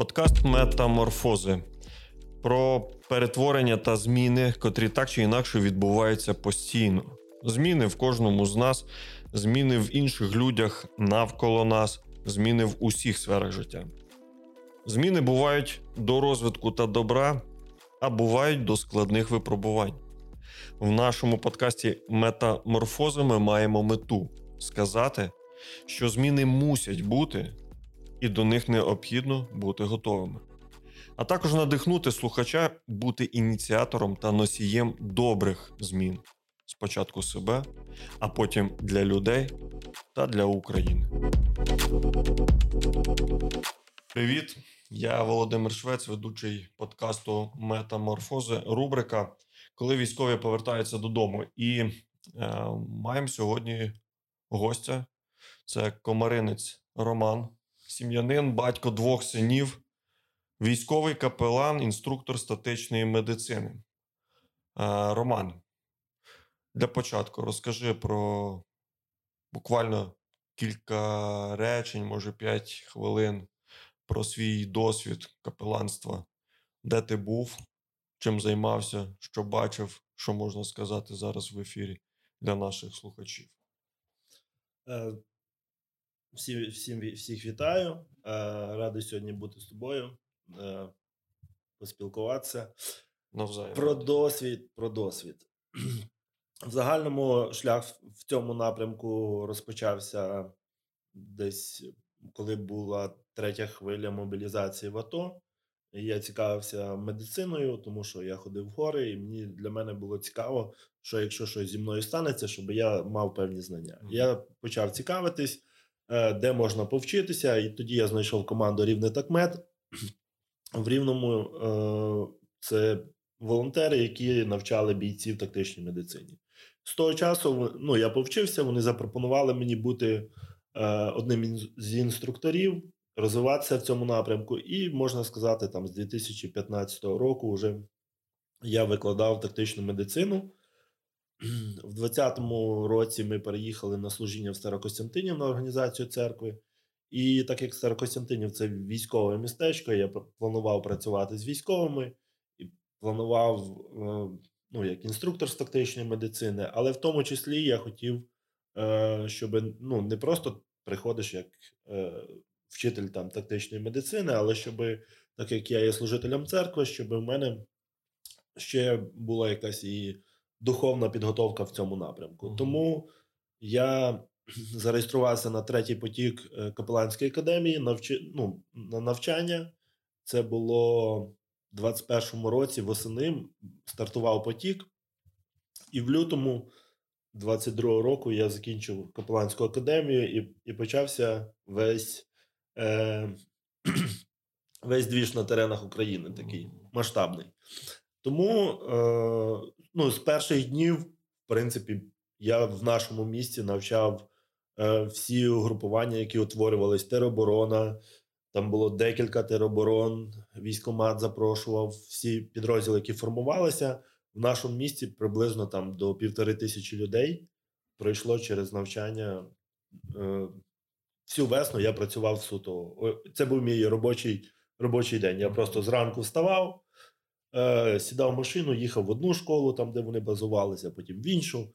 Подкаст Метаморфози про перетворення та зміни, котрі так чи інакше відбуваються постійно. Зміни в кожному з нас, зміни в інших людях навколо нас, зміни в усіх сферах життя. Зміни бувають до розвитку та добра, а бувають до складних випробувань. В нашому подкасті Метаморфози ми маємо мету сказати, що зміни мусять бути, і до них необхідно бути готовими. А також надихнути слухача бути ініціатором та носієм добрих змін спочатку себе, а потім для людей та для України. Привіт, я Володимир Швець, ведучий подкасту Метаморфози. Рубрика Коли військові повертаються додому. І е, маємо сьогодні гостя. Це комаринець Роман, сім'янин, батько двох синів, військовий капелан, інструктор статичної медицини. Е, Роман, для початку розкажи про буквально кілька речень, може п'ять хвилин про свій досвід капеланства, де ти був, чим займався, що бачив, що можна сказати зараз в ефірі для наших слухачів. Всі, всім, всіх вітаю. Е, радий сьогодні бути з тобою, е, поспілкуватися. Навзаєм. Про досвід, про досвід. В загальному шлях в цьому напрямку розпочався десь, коли була третя хвиля мобілізації в АТО. Я цікавився медициною, тому що я ходив в гори, і мені для мене було цікаво, що якщо щось зі мною станеться, щоб я мав певні знання. Я почав цікавитись, де можна повчитися, і тоді я знайшов команду Рівне Такмет. В Рівному е, це волонтери, які навчали бійців тактичній медицині. З того часу ну, я повчився, вони запропонували мені бути е, одним з інструкторів, розвиватися в цьому напрямку. І можна сказати, там з 2015 року вже я викладав тактичну медицину. В 2020 році ми переїхали на служіння в Старокостянтинів на організацію церкви. І так як Старокостянтинів це військове містечко, я планував працювати з військовими і планував ну, як інструктор з тактичної медицини, але в тому числі я хотів, щоб ну, не просто приходиш як вчитель там тактичної медицини, але щоб, так як я є служителем церкви, щоб в мене ще була якась і духовна підготовка в цьому напрямку. Mm-hmm. Тому я зареєструвався на третій потік е, капеланської академії навчи, ну, на навчання. Це було в 21-му році восени стартував потік, і в лютому 22-го року я закінчив капеланську академію і і почався весь е, весь двіж на теренах України такий масштабний. Тому е, ну, з перших днів, в принципі, я в нашому місті навчав е, всі угрупування, які утворювались тероборона. Там було декілька тероборон, військомат запрошував всі підрозділи, які формувалися в нашому місті приблизно там до півтори тисячі людей пройшло через навчання е, всю весну я працював суто. Це був мій робочий робочий день. Я просто зранку вставав, е, сідав в машину, їхав в одну школу, там де вони базувалися, потім в іншу,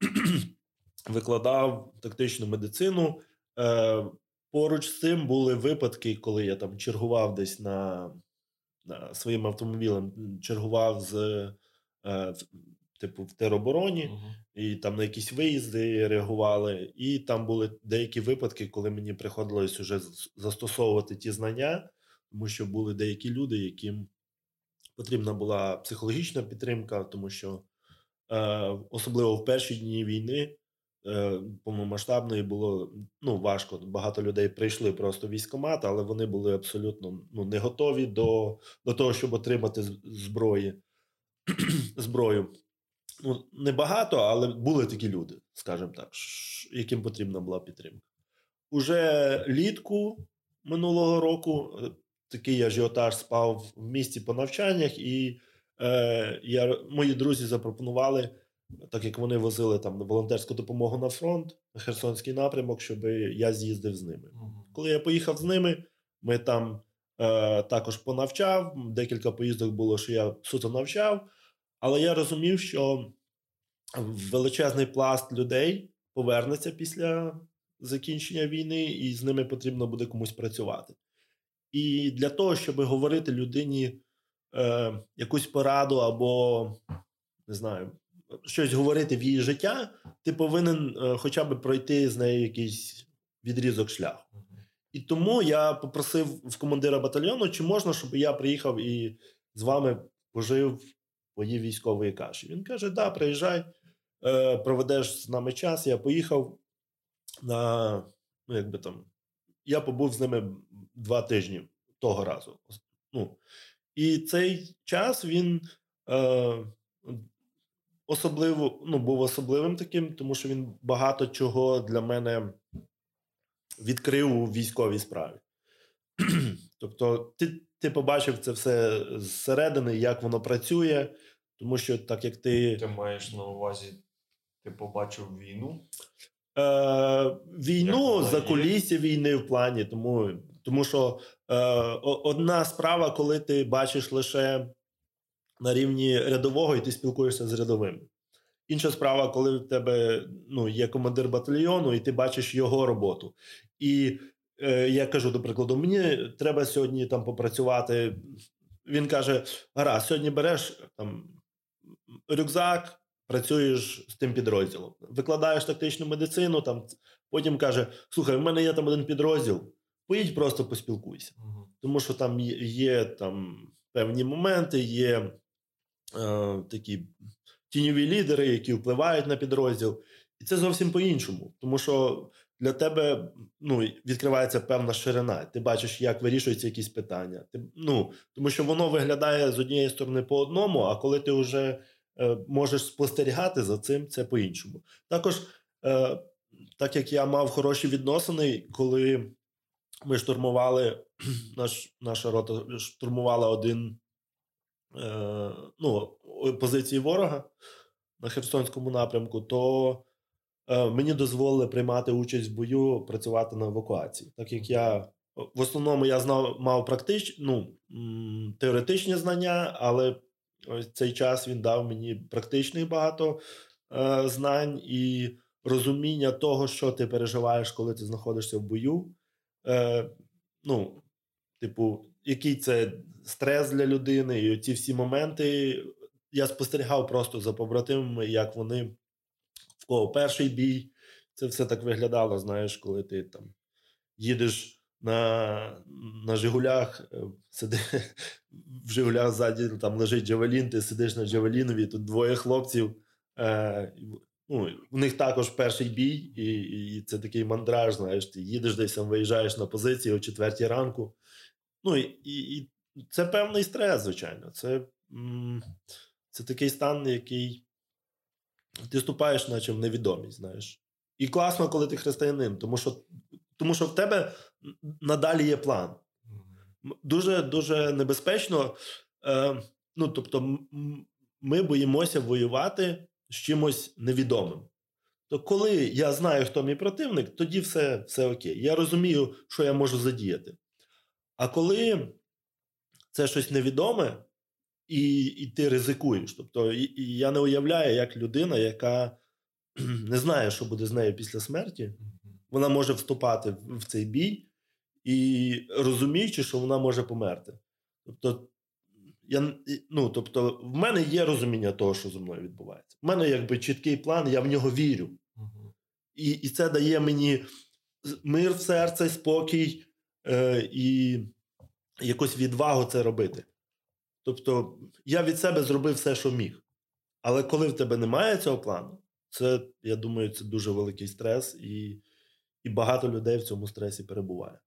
викладав тактичну медицину. Е, Поруч з цим були випадки, коли я там чергував десь на, на своїм автомобілем, чергував з. Е, типу, в теробороні, uh-huh. і там на якісь виїзди реагували. І там були деякі випадки, коли мені приходилось уже застосовувати ті знання, тому що були деякі люди, яким потрібна була психологічна підтримка, тому що е, особливо в перші дні війни. Е, повномасштабної було ну важко. Багато людей прийшли просто військомат, але вони були абсолютно ну не готові до до того, щоб отримати зброї зброю ну, небагато, але були такі люди, скажімо так, яким потрібна була підтримка. Уже літку минулого року е, такий ажіотаж спав в місті по навчаннях, і е, я, мої друзі запропонували, так як вони возили там волонтерську допомогу на фронт, на Херсонський напрямок, щоб я з'їздив з ними. Угу. Коли я поїхав з ними, ми там е, також понавчав. Декілька поїздок було, що я суто навчав, але я розумів, що величезний пласт людей повернеться після закінчення війни, і з ними потрібно буде комусь працювати. І для того, щоб говорити людині е, якусь пораду або не знаю, щось говорити в її життя, ти повинен е, хоча б пройти з нею якийсь відрізок шляху. І тому я попросив в командира батальйону, чи можна, щоб я приїхав і з вами пожив поїв військової каші. Він каже: Да, приїжджай, е, проведеш з нами час. Я поїхав на ну, якби там. Я побув з ними два тижні того разу. Ну, І цей час він е, особливо ну, був особливим таким, тому що він багато чого для мене відкрив у військовій справі. тобто, ти ти побачив це все зсередини, як воно працює, тому що так як ти. Ти маєш на увазі, ти побачив війну? Е, Війну за кулісся війни в плані, тому тому що е, одна справа, коли ти бачиш лише на рівні рядового, і ти спілкуєшся з рядовим. Інша справа, коли в тебе ну, є командир батальйону, і ти бачиш його роботу. І е, я кажу, до прикладу, мені треба сьогодні там попрацювати. Він каже: гаразд, сьогодні береш там рюкзак, працюєш з тим підрозділом, викладаєш тактичну медицину. Там Потім каже: Слухай, в мене є там один підрозділ, поїдь, просто поспілкуйся. Угу. Тому що там є, є там певні моменти, є е, такі тіньові лідери, які впливають на підрозділ. І це зовсім по-іншому, тому що для тебе ну, відкривається певна ширина. Ти бачиш, як вирішуються якісь питання. Ти, ну, Тому що воно виглядає з однієї сторони по одному, а коли ти вже е, можеш спостерігати за цим, це по-іншому. Також, е, так як я мав хороші відносини, коли ми штурмували, наш, наша рота штурмувала один е, ну, позиції ворога на Херсонському напрямку, то Е, мені дозволили приймати участь в бою, працювати на евакуації. Так як я в основному я знав, мав практич, ну, теоретичні знання, але ось цей час він дав мені практичних багато е, знань і розуміння того, що ти переживаєш, коли ти знаходишся в бою. Е, Ну, типу, який це стрес для людини, і ці всі моменти. Я спостерігав просто за побратимами, як вони в кого перший бій. Це все так виглядало, знаєш, коли ти там їдеш на на Жигулях, е, сиди в Жигулях ззаді там лежить Джавелін, ти сидиш на Джавелінові, тут двоє хлопців. Е, ну, У них також перший бій, і і це такий мандраж, знаєш, ти їдеш десь там, виїжджаєш на позиції о четвертій ранку. Ну, і, і, і це певний стрес, звичайно. Це, Це такий стан, який ти вступаєш, наче в невідомість, знаєш. І класно, коли ти християнин, тому що тому що в тебе надалі є план. Дуже дуже небезпечно. Е, Ну, тобто, ми боїмося воювати з чимось невідомим. То коли я знаю, хто мій противник, тоді все все окей. Я розумію, що я можу задіяти. А коли це щось невідоме, і і ти ризикуєш. Тобто, і, і я не уявляю, як людина, яка не знає, що буде з нею після смерті, вона може вступати в, в цей бій і розуміючи, що вона може померти. Тобто, я, ну, тобто, в мене є розуміння того, що зі мною відбувається. У мене якби чіткий план, я в нього вірю. І і це дає мені мир в серце, спокій е, і якусь відвагу це робити. Тобто я від себе зробив все, що міг. Але коли в тебе немає цього плану, це, я думаю, це дуже великий стрес, і і багато людей в цьому стресі перебуває.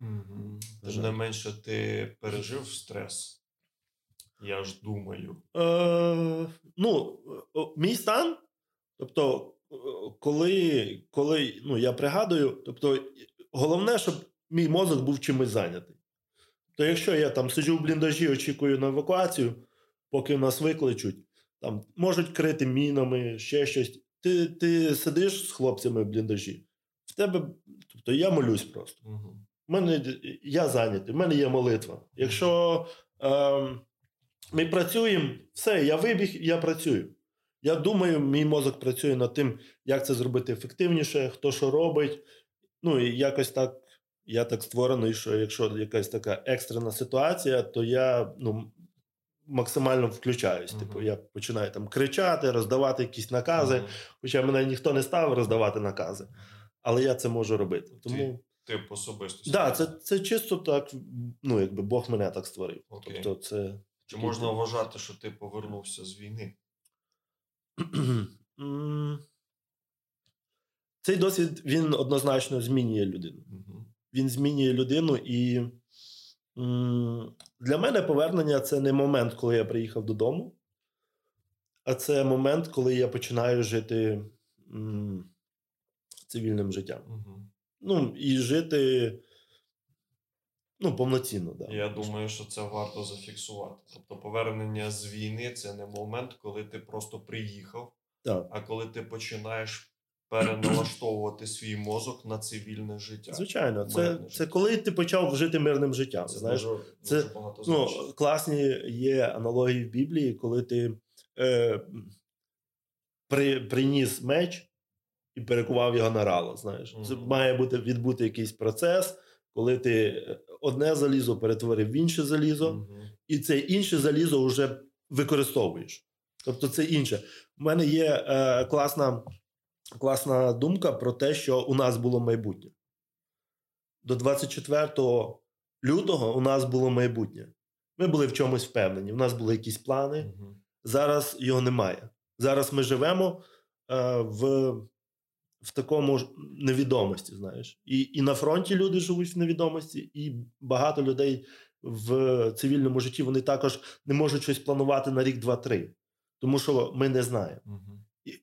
Угу. Тим не менше, ти пережив стрес. Я ж думаю. Е, Ну, мій стан. Тобто, коли коли ну, я пригадую, тобто, головне, щоб мій мозок був чимось зайнятий. То якщо я там сиджу в бліндажі, очікую на евакуацію, поки нас викличуть, там можуть крити мінами, ще щось. Ти ти сидиш з хлопцями в бліндажі, в тебе, тобто я молюсь просто. Угу. в мене я зайнятий, в мене є молитва. Якщо е, ми працюємо, все, я вибіг, я працюю. Я думаю, мій мозок працює над тим, як це зробити ефективніше, хто що робить. Ну і якось так. Я так створений, що якщо якась така екстрена ситуація, то я ну, максимально включаюсь. Uh-huh. Типу, я починаю там кричати, роздавати якісь накази. Uh-huh. Хоча мене ніхто не став роздавати накази, але я це можу робити. Тому ти особисто. Да, це це чисто так. Ну, якби Бог мене так створив. Okay. Тобто, це чи можна вважати, що ти повернувся з війни? Цей досвід він однозначно змінює людину. Він змінює людину, і для мене повернення це не момент, коли я приїхав додому, а це момент, коли я починаю жити цивільним життям. Ну, і жити ну, повноцінно. Да. Я думаю, що це варто зафіксувати. Тобто, повернення з війни це не момент, коли ти просто приїхав, так. а коли ти починаєш переналаштовувати свій мозок на цивільне життя. Звичайно, це це коли ти почав жити мирним життям. Це знаєш? Дуже, це дуже багато ну, класні є аналогії в Біблії, коли ти е, при, приніс меч і перекував його на рало. Знаєш, mm-hmm. це має бути відбути якийсь процес, коли ти одне залізо перетворив в інше залізо, mm-hmm. і це інше залізо вже використовуєш.Тобто, це інше. У мене є е, класна класна думка про те, що у нас було майбутнє. До 24 лютого у нас було майбутнє. Ми були в чомусь впевнені. У нас були якісь плани. Угу. Зараз його немає. Зараз ми живемо е, в в такому ж невідомості. знаєш. І і на фронті люди живуть в невідомості, і багато людей в цивільному житті вони також не можуть щось планувати на рік, два-три. Тому що ми не знаємо. Угу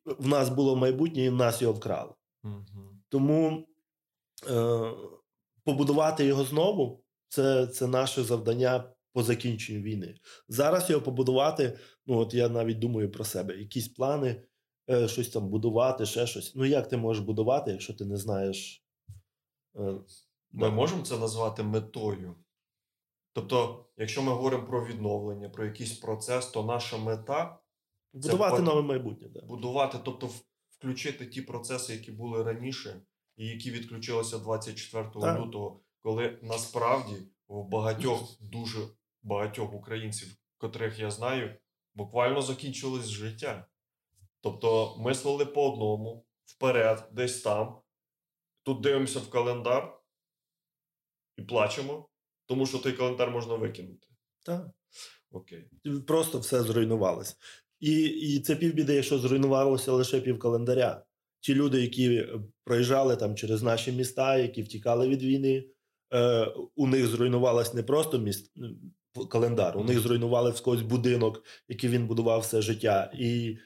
в нас було майбутнє, і в нас його вкрали. Угу. Тому е, побудувати його знову це, це наше завдання по закінченню війни. Зараз його побудувати. Ну от я навіть думаю про себе, якісь плани, е, щось там будувати, ще щось. Ну як ти можеш будувати, якщо ти не знаєш? Е, Ми можемо це назвати метою. Тобто, якщо ми говоримо про відновлення, про якийсь процес, то наша мета Будувати нове майбутнє. Да. Будувати, тобто включити ті процеси, які були раніше, і які відключилися 24 так. лютого, коли насправді в багатьох, дуже багатьох українців, котрих я знаю, буквально закінчилось життя. Тобто мислили по одному, вперед, десь там. Тут дивимося в календар і плачемо, тому що той календар можна викинути. Так. Окей. Просто все зруйнувалося. І і це півбіди, якщо зруйнувалося лише пів календаря. Ті люди, які е, проїжджали там через наші міста, які втікали від війни, е, у них зруйнувалось не просто міст календар, у них зруйнували в когось будинок, який він будував все життя. І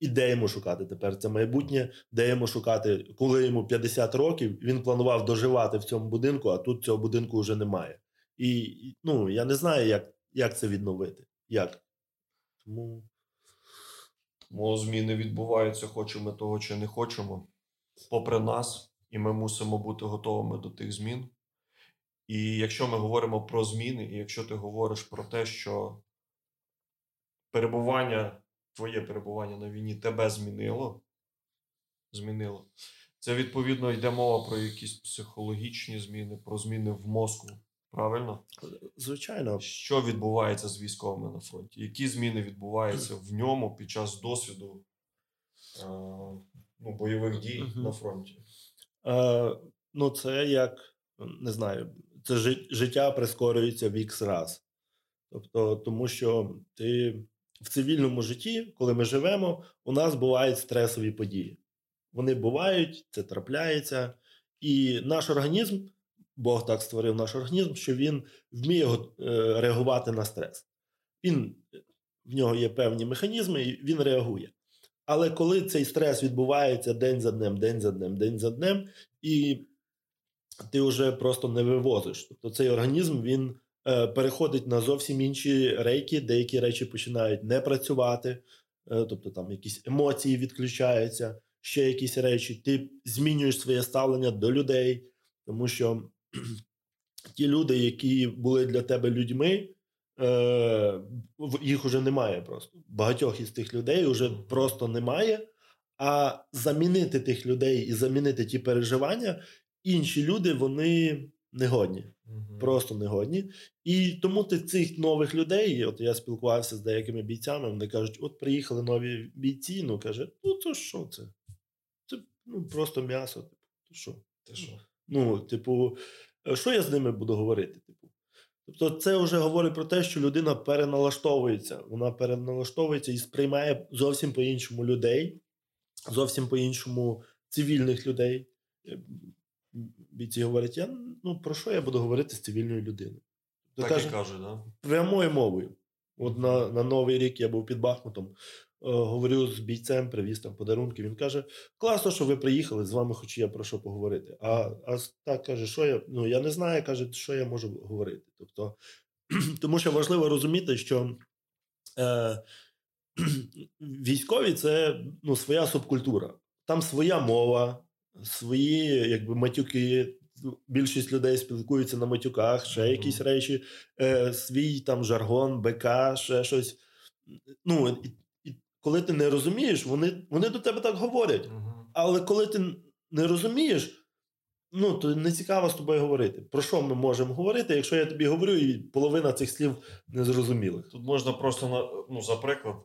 і де йому шукати тепер це майбутнє, де йому шукати, коли йому 50 років, він планував доживати в цьому будинку, а тут цього будинку вже немає. І ну я не знаю, як, як це відновити. Як? Тому. Бо зміни відбуваються, хочемо ми того чи не хочемо, попри нас, і ми мусимо бути готовими до тих змін. І якщо ми говоримо про зміни, і якщо ти говориш про те, що перебування, твоє перебування на війні тебе змінило, змінило, це відповідно йде мова про якісь психологічні зміни, про зміни в мозку. Правильно? Звичайно. Що відбувається з військовими на фронті? Які зміни відбуваються в ньому під час досвіду е, ну, бойових дій uh на фронті? Е, Ну, це як не знаю, це життя прискорюється в ікс раз. Тобто, тому що ти в цивільному житті, коли ми живемо, у нас бувають стресові події. Вони бувають, це трапляється, і наш організм. Бог так створив наш організм, що він вміє е, реагувати на стрес. Він, В нього є певні механізми, і він реагує. Але коли цей стрес відбувається день за днем, день за днем, день за днем, і ти вже просто не вивозиш. Тобто цей організм він переходить на зовсім інші рейки, деякі речі починають не працювати, е, тобто там якісь емоції відключаються, ще якісь речі. Ти змінюєш своє ставлення до людей, тому що ті люди, які були для тебе людьми, е, їх уже немає просто. Багатьох із тих людей вже просто немає. А замінити тих людей і замінити ті переживання, інші люди вони негодні. Угу. Просто негодні. І тому ти цих нових людей, от я спілкувався з деякими бійцями, вони кажуть: от приїхали нові бійці, ну каже, ну то що це? Це ну, просто м'ясо. Типу, то що? Ти що? Ну, типу, е, що я з ними буду говорити? Типу? Тобто, це вже говорить про те, що людина переналаштовується. Вона переналаштовується і сприймає зовсім по-іншому людей, зовсім по-іншому цивільних людей. Бійці говорять: я ну про що я буду говорити з цивільною людиною? Так каже, і каже, да? Прямою мовою. От на на Новий рік я був під Бахмутом, е, говорю з бійцем, привіз там подарунки. Він каже: класно, що ви приїхали, з вами хочу я про що поговорити. А а так каже, що я ну я не знаю, каже, що я можу говорити. Тобто, тому що важливо розуміти, що е, військові це ну, своя субкультура, там своя мова, свої якби матюки. Більшість людей спілкуються на матюках, ще якісь речі, е, свій там жаргон, БК, ще щось. Ну, і, і коли ти не розумієш, вони вони до тебе так говорять. Але коли ти не розумієш, ну то не цікаво з тобою говорити. Про що ми можемо говорити, якщо я тобі говорю, і половина цих слів незрозумілих? Тут можна просто ну, за приклад,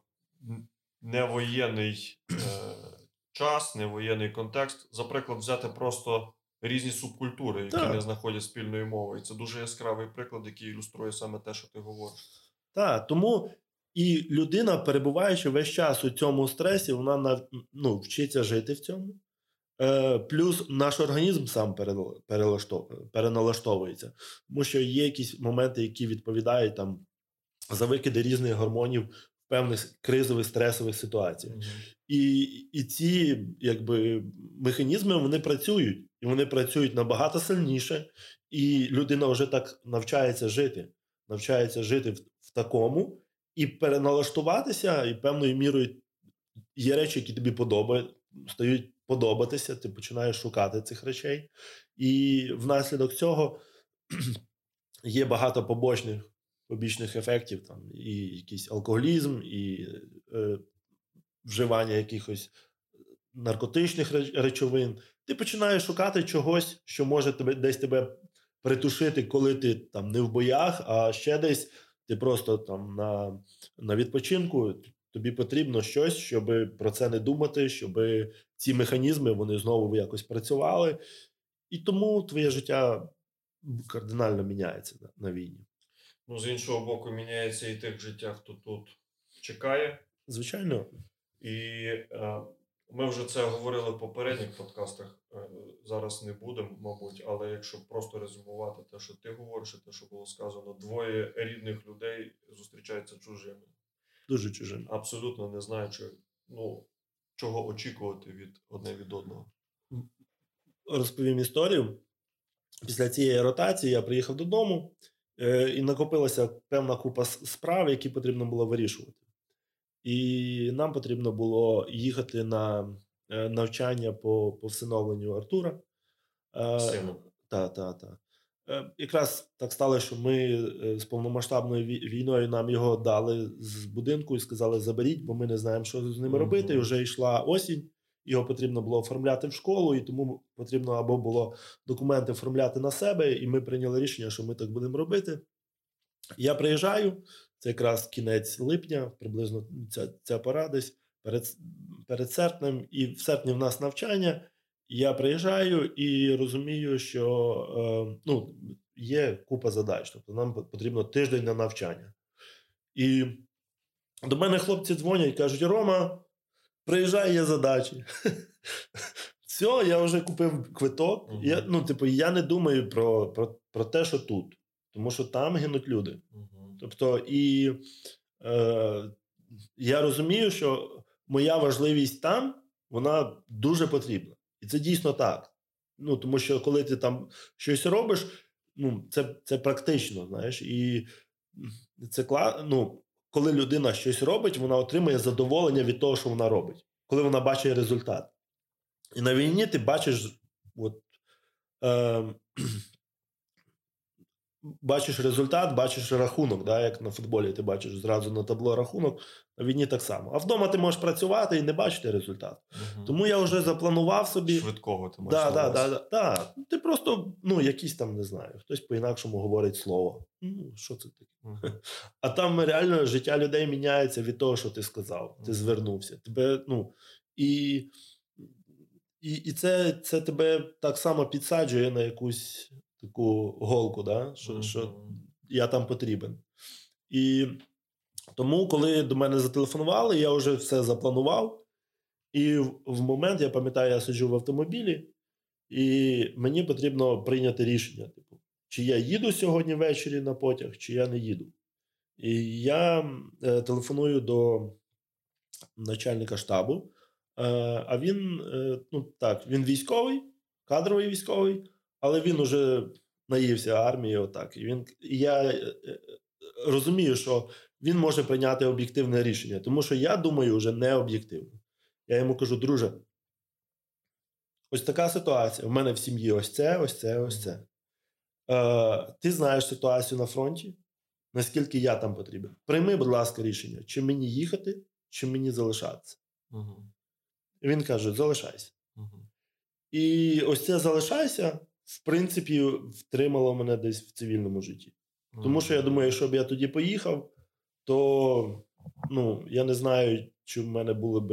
невоєнний. Е час, не воєнний контекст. За приклад, взяти просто різні субкультури, які так. не знаходять спільної мови. І це дуже яскравий приклад, який ілюструє саме те, що ти говориш. Так, тому і людина, перебуваючи весь час у цьому стресі, вона ну, вчиться жити в цьому. Е, Плюс наш організм сам переналаштовується, тому що є якісь моменти, які відповідають там за викиди різних гормонів в певних кризових стресових ситуаціях. Mm-hmm. І і ці якби, механізми вони працюють, і вони працюють набагато сильніше, і людина вже так навчається жити, навчається жити в, в такому. І переналаштуватися, і певною мірою є речі, які тобі подобають, стають подобатися, ти починаєш шукати цих речей. І внаслідок цього є багато побочних побічних ефектів, там і якийсь алкоголізм, і е, вживання якихось наркотичних речовин, ти починаєш шукати чогось, що може тебе десь тебе притушити, коли ти там не в боях, а ще десь ти просто там на, на відпочинку. Тобі потрібно щось, щоб про це не думати, щоб ці механізми вони знову якось працювали, і тому твоє життя кардинально міняється на, на війні. Ну, з іншого боку, міняється і тих життя, хто тут чекає. Звичайно. І е, ми вже це говорили в попередніх подкастах. Е, зараз не будемо, мабуть, але якщо просто резюмувати те, що ти говориш, і те, що було сказано, двоє рідних людей зустрічаються чужими. Дуже чужими. Абсолютно не знаючи, ну, чого очікувати від одне від одного. Розповім історію. Після цієї ротації я приїхав додому, е, і накопилася певна купа справ, які потрібно було вирішувати. І нам потрібно було їхати на е, навчання по по всиновленню Артура. Сину. Так, так, так. Якраз так сталося, що ми е, з повномасштабною війною нам його дали з будинку і сказали: заберіть, бо ми не знаємо, що з ними робити. І вже йшла осінь, його потрібно було оформляти в школу, і тому потрібно або було документи оформляти на себе. І ми прийняли рішення, що ми так будемо робити. Я приїжджаю, це якраз кінець липня, приблизно ця ця пора десь перед перед серпнем, і в серпні в нас навчання. Я приїжджаю і розумію, що е, ну, є купа задач. Тобто нам потрібно тиждень на навчання. І до мене хлопці дзвонять кажуть: Рома, приїжджай, є задачі. Все, я вже купив квиток. Я, ну, типу, я не думаю про, про, про те, що тут, тому що там гинуть люди. Тобто, і е, я розумію, що моя важливість там вона дуже потрібна. І це дійсно так. Ну, Тому що коли ти там щось робиш, ну, це це практично, знаєш, і це ну, коли людина щось робить, вона отримує задоволення від того, що вона робить, коли вона бачить результат. І на війні ти бачиш от, е, бачиш результат, бачиш рахунок, да, як на футболі ти бачиш зразу на табло рахунок, на війні так само. А вдома ти можеш працювати і не бачити результат. Угу. Тому я вже запланував собі. Швидкого ти маєш. Да, да, да, да, да. Ти просто, ну, якийсь там не знаю, хтось по-інакшому говорить слово. Ну, Що це таке? Угу. А там реально життя людей міняється від того, що ти сказав. Ти звернувся. Тебе, ну, і і, і це це тебе так само підсаджує на якусь таку голку, да? що, mm-hmm. що я там потрібен. І тому, коли до мене зателефонували, я вже все запланував. І в, в момент, я пам'ятаю, я сиджу в автомобілі, і мені потрібно прийняти рішення: типу, чи я їду сьогодні ввечері на потяг, чи я не їду. І я е, телефоную до начальника штабу. Е, а він е, ну так, він військовий, кадровий військовий, але він уже наївся армії. Отак. І він і я е, розумію, що він може прийняти об'єктивне рішення, тому що я думаю, вже не об'єктивно. Я йому кажу, друже, ось така ситуація. У мене в сім'ї ось це, ось це, ось це. Е, Ти знаєш ситуацію на фронті, наскільки я там потрібен. Прийми, будь ласка, рішення, чи мені їхати, чи мені залишатися. Угу. Він каже: залишайся. Угу. І ось це залишайся, в принципі, втримало мене десь в цивільному житті. Тому що я думаю, якщо б я тоді поїхав, то ну, я не знаю, чи в мене були б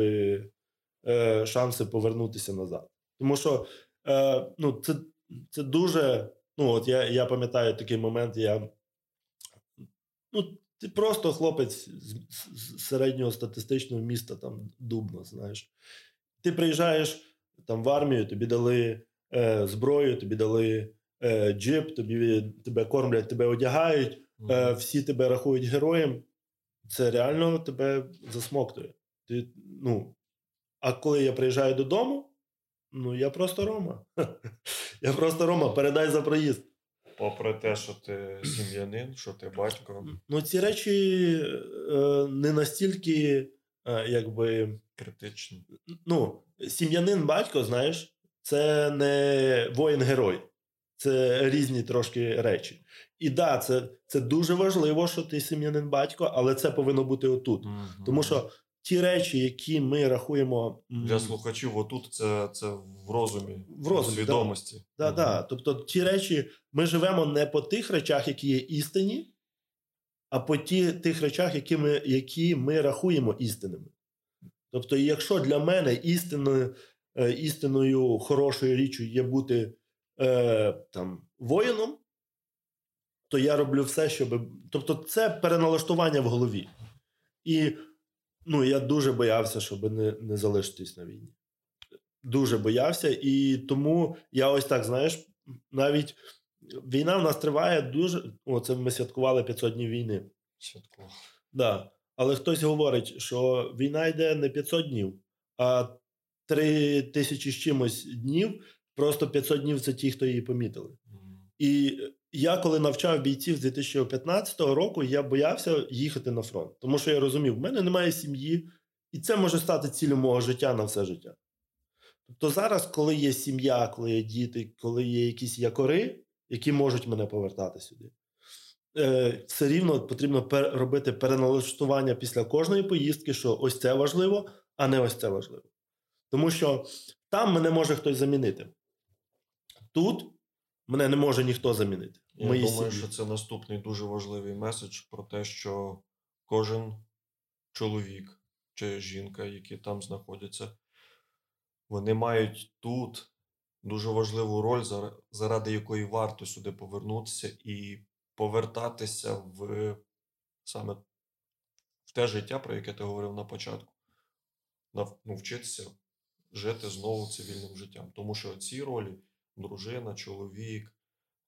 е, шанси повернутися назад. Тому що е, ну, це це дуже. Ну, от я я пам'ятаю такий момент, я. Ну, ти просто хлопець з, з середнього статистичного міста, там Дубно, знаєш. Ти приїжджаєш там в армію, тобі дали е, зброю, тобі дали е, джип, тобі тебе кормлять, тебе одягають, е, всі тебе рахують героєм. Це реально тебе засмоктує. Ти, ну, А коли я приїжджаю додому, ну я просто Рома. Я просто Рома, передай за проїзд. Попри те, що ти сім'янин, що ти батько. Ну, ці речі е, не настільки, е, якби критичні. Ну, сім'янин батько, знаєш, це не воїн-герой. Це різні трошки речі. І да, це це дуже важливо, що ти сім'янин батько, але це повинно бути отут. Угу. Тому що ті речі, які ми рахуємо для слухачів, отут це це в розумі, в розумі свідомості. Да, угу. да. Тобто, ті речі, ми живемо не по тих речах, які є істинні, а по ті, тих речах, які ми, які ми рахуємо істинними. Тобто, якщо для мене істинною істинною хорошою річчю є бути е, там воїном, то я роблю все, щоб. Тобто, це переналаштування в голові. І ну, я дуже боявся, щоб не не залишитись на війні. Дуже боявся, і тому я ось так, знаєш, навіть війна в нас триває дуже. О, це ми святкували 500 днів війни. Святкували. Да. Але хтось говорить, що війна йде не 500 днів, а 3 тисячі з чимось днів. Просто 500 днів це ті, хто її помітили. І я, коли навчав бійців з 2015 року, я боявся їхати на фронт, тому що я розумів, в мене немає сім'ї, і це може стати цілю мого життя на все життя. Тобто зараз, коли є сім'я, коли є діти, коли є якісь якори, які можуть мене повертати сюди, Е, все рівно потрібно робити переналаштування після кожної поїздки, що ось це важливо, а не ось це важливо. Тому що там мене може хтось замінити. Тут мене не може ніхто замінити. Я Мої думаю, сім'ї. що це наступний дуже важливий меседж про те, що кожен чоловік чи жінка, які там знаходяться, вони мають тут дуже важливу роль, заради якої варто сюди повернутися і повертатися в саме в те життя, про яке ти говорив на початку. Ну, вчитися жити знову цивільним життям. Тому що ці ролі дружина, чоловік,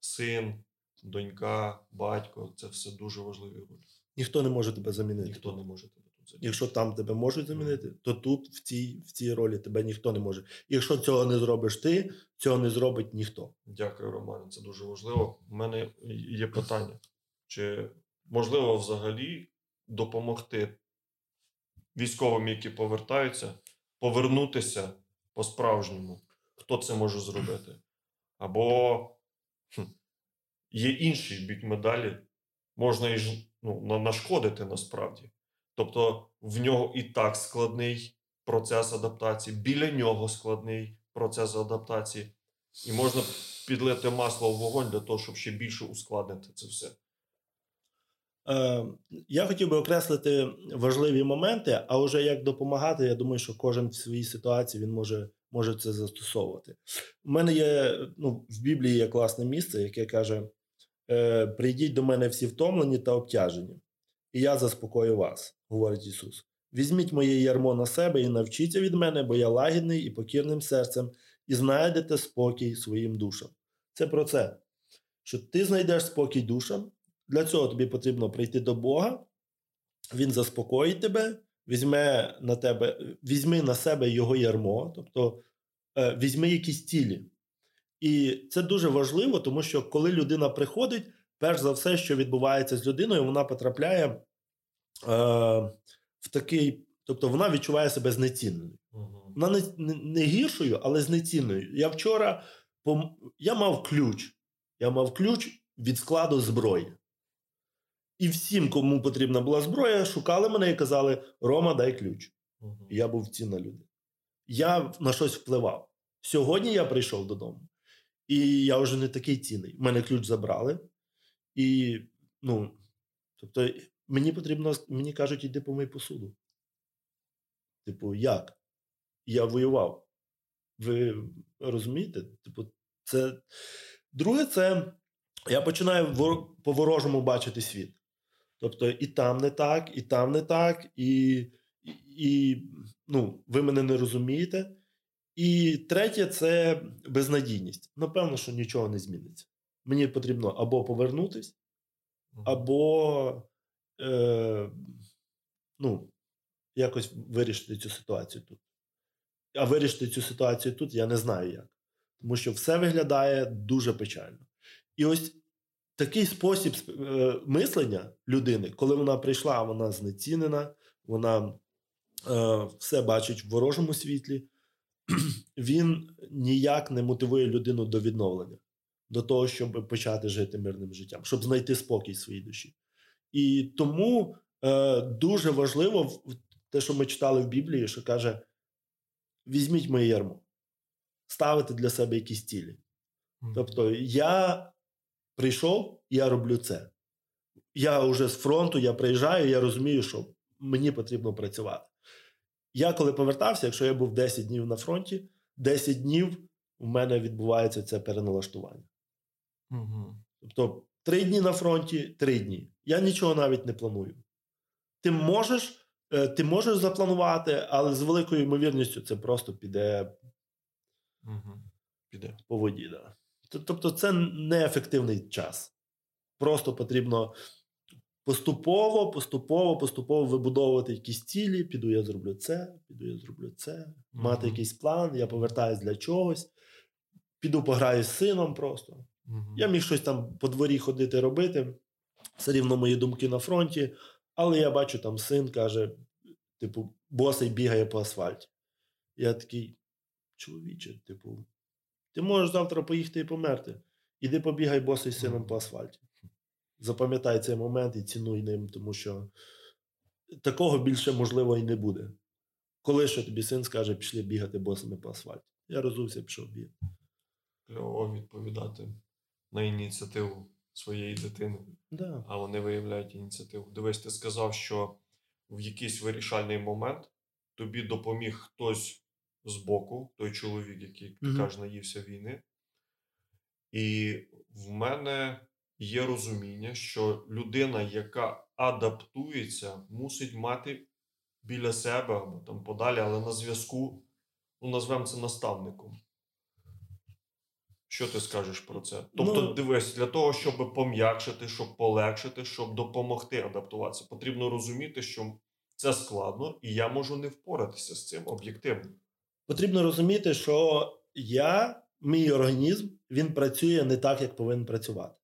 син, донька, батько це все дуже важливі ролі. Ніхто не може тебе замінити. Ніхто не може тебе тут замінити. Якщо там тебе можуть замінити, то тут, в цій в цій ролі, тебе ніхто не може. якщо цього не зробиш ти, цього не зробить ніхто. Дякую, Романе. Це дуже важливо. У мене є питання: чи можливо взагалі допомогти військовим, які повертаються, повернутися по-справжньому? Хто це може зробити? Або є інший бік медалі, можна і ну, нашкодити насправді. Тобто в нього і так складний процес адаптації, біля нього складний процес адаптації, і можна підлити масло в вогонь для того, щоб ще більше ускладнити це все. Е, я хотів би окреслити важливі моменти, а вже як допомагати, я думаю, що кожен в своїй ситуації він може може це застосовувати. У мене є ну, в Біблії є класне місце, яке каже: е, Прийдіть до мене всі втомлені та обтяжені, і я заспокою вас, говорить Ісус. Візьміть моє ярмо на себе і навчіться від мене, бо я лагідний і покірним серцем, і знайдете спокій своїм душам. Це про це, що ти знайдеш спокій душам. Для цього тобі потрібно прийти до Бога, Він заспокоїть тебе, візьме на тебе, візьми на себе його ярмо, тобто е, візьми якісь цілі. І це дуже важливо, тому що коли людина приходить, перш за все, що відбувається з людиною, вона потрапляє е, в такий, тобто вона відчуває себе знеціненою. Угу. Вона не, не, не гіршою, але знецінною. Я вчора я мав ключ. Я мав ключ від складу зброї. І всім, кому потрібна була зброя, шукали мене і казали: Рома, дай ключ. Угу. я був цінна людина. Я на щось впливав. Сьогодні я прийшов додому, і я вже не такий цінний. Мене ключ забрали. І, ну, тобто, мені потрібно, мені кажуть, йди помий посуду. Типу, як? Я воював. Ви розумієте? Типу, це. Друге, це я починаю по-ворожому бачити світ. Тобто, і там не так, і там не так, і, і, і ну, ви мене не розумієте. І третє це безнадійність. Напевно, що нічого не зміниться. Мені потрібно або повернутись, або е, ну, якось вирішити цю ситуацію тут. А вирішити цю ситуацію тут я не знаю як. Тому що все виглядає дуже печально. І ось такий спосіб е, мислення людини, коли вона прийшла, вона знецінена, вона е, все бачить в ворожому світлі, він ніяк не мотивує людину до відновлення, до того, щоб почати жити мирним життям, щоб знайти спокій своїй душі. І тому е, дуже важливо те, що ми читали в Біблії, що каже: візьміть моє ярмо, ставити для себе якісь цілі. Тобто, я прийшов, я роблю це. Я вже з фронту, я приїжджаю, я розумію, що мені потрібно працювати. Я коли повертався, якщо я був 10 днів на фронті, 10 днів у мене відбувається це переналаштування. Угу. Тобто, 3 дні на фронті, 3 дні. Я нічого навіть не планую. Ти можеш е, ти можеш запланувати, але з великою ймовірністю це просто піде угу. піде. по воді. Да. Тобто, це неефективний час. Просто потрібно поступово, поступово, поступово вибудовувати якісь цілі. Піду, я зроблю це, піду, я зроблю це, mm-hmm. мати якийсь план, я повертаюсь для чогось. Піду пограю з сином просто. Mm-hmm. Я міг щось там по дворі ходити робити. Все рівно мої думки на фронті. Але я бачу, там син каже: типу, босий бігає по асфальті. Я такий, чоловіче, типу, ти можеш завтра поїхати і померти. Іди побігай босий сином по асфальті. Запам'ятай цей момент і цінуй ним, тому що такого більше можливо і не буде. Коли що тобі син скаже, пішли бігати босими по асфальті. Я розувся, пішов бігати. Кльово відповідати на ініціативу своєї дитини, да. а вони виявляють ініціативу. Дивись, ти сказав, що в якийсь вирішальний момент тобі допоміг хтось з боку, той чоловік, який ти mm-hmm. кажеш, наївся війни. І в мене є розуміння, що людина, яка адаптується, мусить мати біля себе або там подалі, але на зв'язку, ну, назвемо це наставником. Що ти скажеш про це? Тобто, ну, дивись, для того, щоб пом'якшити, щоб полегшити, щоб допомогти адаптуватися, потрібно розуміти, що це складно, і я можу не впоратися з цим об'єктивно потрібно розуміти, що я, мій організм, він працює не так, як повинен працювати.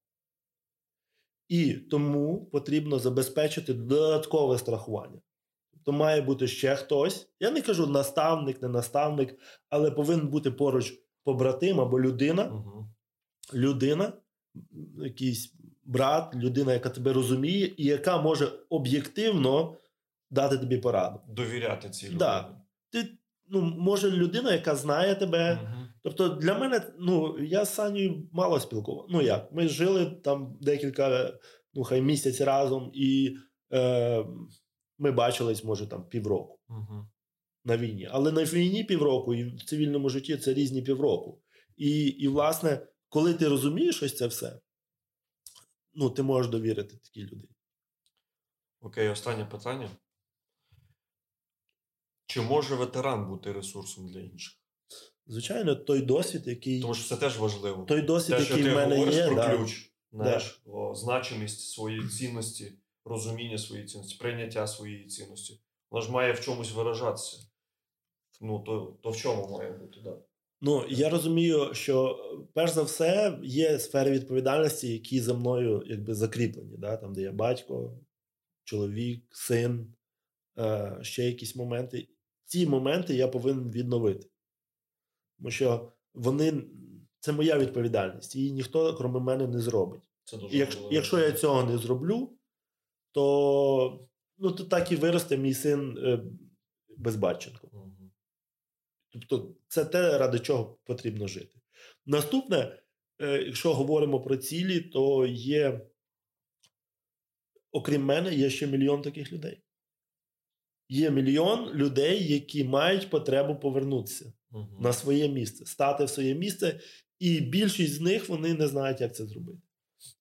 І тому потрібно забезпечити додаткове страхування. Тобто має бути ще хтось. Я не кажу наставник, не наставник, але повинен бути поруч побратим або людина, угу. людина, якийсь брат, людина, яка тебе розуміє, і яка може об'єктивно дати тобі пораду. Довіряти цій людині. Да. Ти ну, може людина, яка знає тебе. Мгм. Тобто для мене, ну я з Санєю мало спілкував. Ну як, ми жили там декілька, ну хай місяць разом, і е, ми бачились, може, там півроку Мгм. на війні. Але на війні півроку і в цивільному житті це різні півроку. І, і власне, коли ти розумієш ось це все, ну ти можеш довірити такій людині. Окей, останнє питання. Чи може ветеран бути ресурсом для інших? Звичайно, той досвід, який Тому що це теж важливо. той досвід, Те, який в мене говориш є, про да, ключ, знаєш, о, значимість своєї цінності, розуміння своєї цінності, прийняття своєї цінності. Воно ж має в чомусь виражатися. Ну, то, то в чому має бути, так. Ну, я розумію, що перш за все є сфери відповідальності, які за мною якби закріплені. Да? Там, де я батько, чоловік, син, е, ще якісь моменти. Ці моменти я повинен відновити. Тому що вони це моя відповідальність, її ніхто, крім мене, не зробить. Це дуже І якщо, якщо я цього не зроблю, то, ну, то так і виросте мій син е, безбатченко. Мгм. Тобто, це те, ради чого потрібно жити. Наступне, е, якщо говоримо про цілі, то є, окрім мене, є ще мільйон таких людей. Є мільйон людей, які мають потребу повернутися Мгм. на своє місце, стати в своє місце, і більшість з них вони не знають, як це зробити.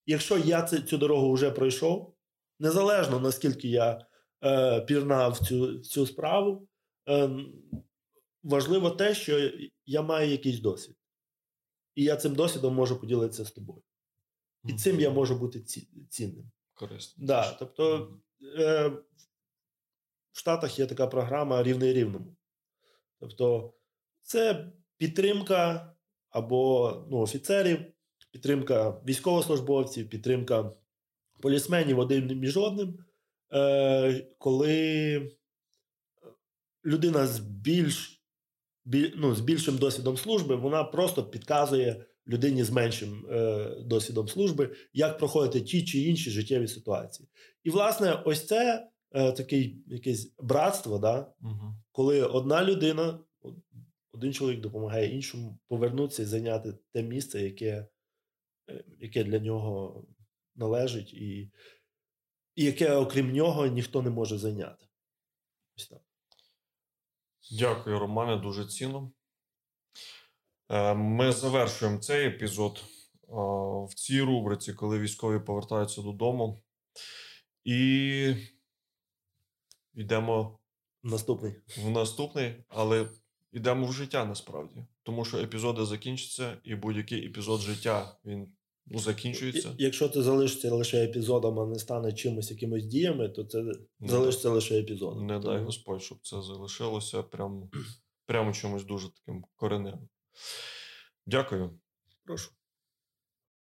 Якщо я цю дорогу вже пройшов, незалежно наскільки я е, пірнав цю, цю справу, е, важливо те, що я маю якийсь досвід. І я цим досвідом можу поділитися з тобою. І цим я можу бути цінним. Корисно. Да, тобто е, в Штатах є така програма рівний рівному. Тобто, це підтримка або ну, офіцерів, підтримка військовослужбовців, підтримка полісменів один між одним, е, коли людина з більш, біль, ну, з більшим досвідом служби, вона просто підказує людині з меншим е, досвідом служби, як проходити ті чи інші життєві ситуації. І, власне, ось це е, таке якесь братство, да, Мгм. коли одна людина, один чоловік допомагає іншому повернутися і зайняти те місце, яке, е, яке для нього належить, і, і яке, окрім нього, ніхто не може зайняти. Ось так. Дякую, Романе, дуже цінно. Е, Ми завершуємо цей епізод е, в цій рубриці, коли військові повертаються додому. І йдемо Наступний. в наступний, але йдемо в життя насправді. Тому що епізоди закінчаться, і будь-який епізод життя він ну, закінчується. І- Якщо це залишиться лише епізодом, а не стане чимось, якимось діями, то це залишиться лише епізодом. Не дай Господь, щоб це залишилося прямо, прямо чимось дуже таким кореневим. Дякую. Прошу.